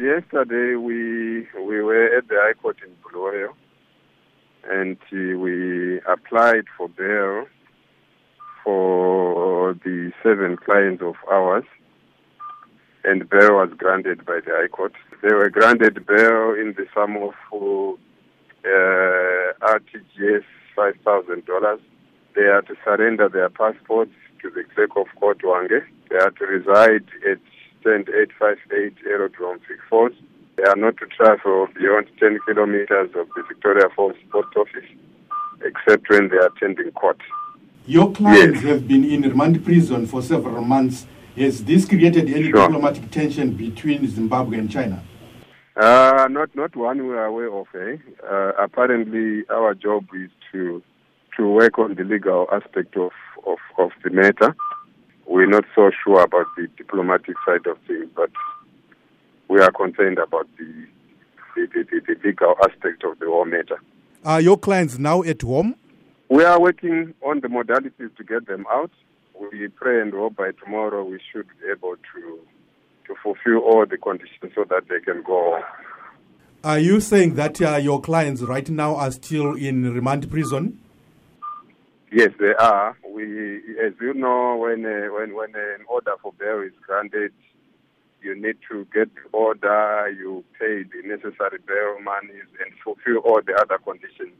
yesterday we we were at the High Court in Bulawayo and uh, we applied for bail for the seven clients of ours and bail was granted by the High Court. They were granted bail in the sum of uh, RTGS $5,000. They are to surrender their passports to the clerk of court Hwange. They are to reside at stand 858 Aerodrome Vic Falls. They are not to travel beyond 10 kilometers of the Victoria Falls Post Office, except when they are attending court. Your clients Yes. have been in remand prison for several months. Has this created any Sure. diplomatic tension between Zimbabwe and China? Uh, not not one we are aware of. Eh? Uh, apparently, our job is to to work on the legal aspect of, of, of the matter. We're not so sure about the diplomatic side of things, but we are concerned about the the, the, the, the legal aspect of the whole matter. Are your clients now at home? We are working on the modalities to get them out. We pray and hope by tomorrow we should be able to to fulfill all the conditions so that they can go home. Are you saying that uh, your clients right now are still in remand prison? Yes, they are. We, as you know, when uh, when when an order for bail is granted, you need to get the order, you pay the necessary bail monies, and fulfill all the other conditions.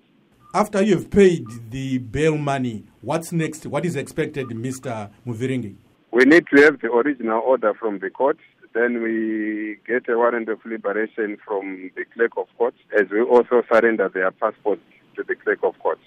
After you've paid the bail money, what's next? What is expected, Mr. Muvhiringi? We need to have the original order from the court. Then we get a warrant of liberation from the clerk of court, as we also surrender their passports to the clerk of court.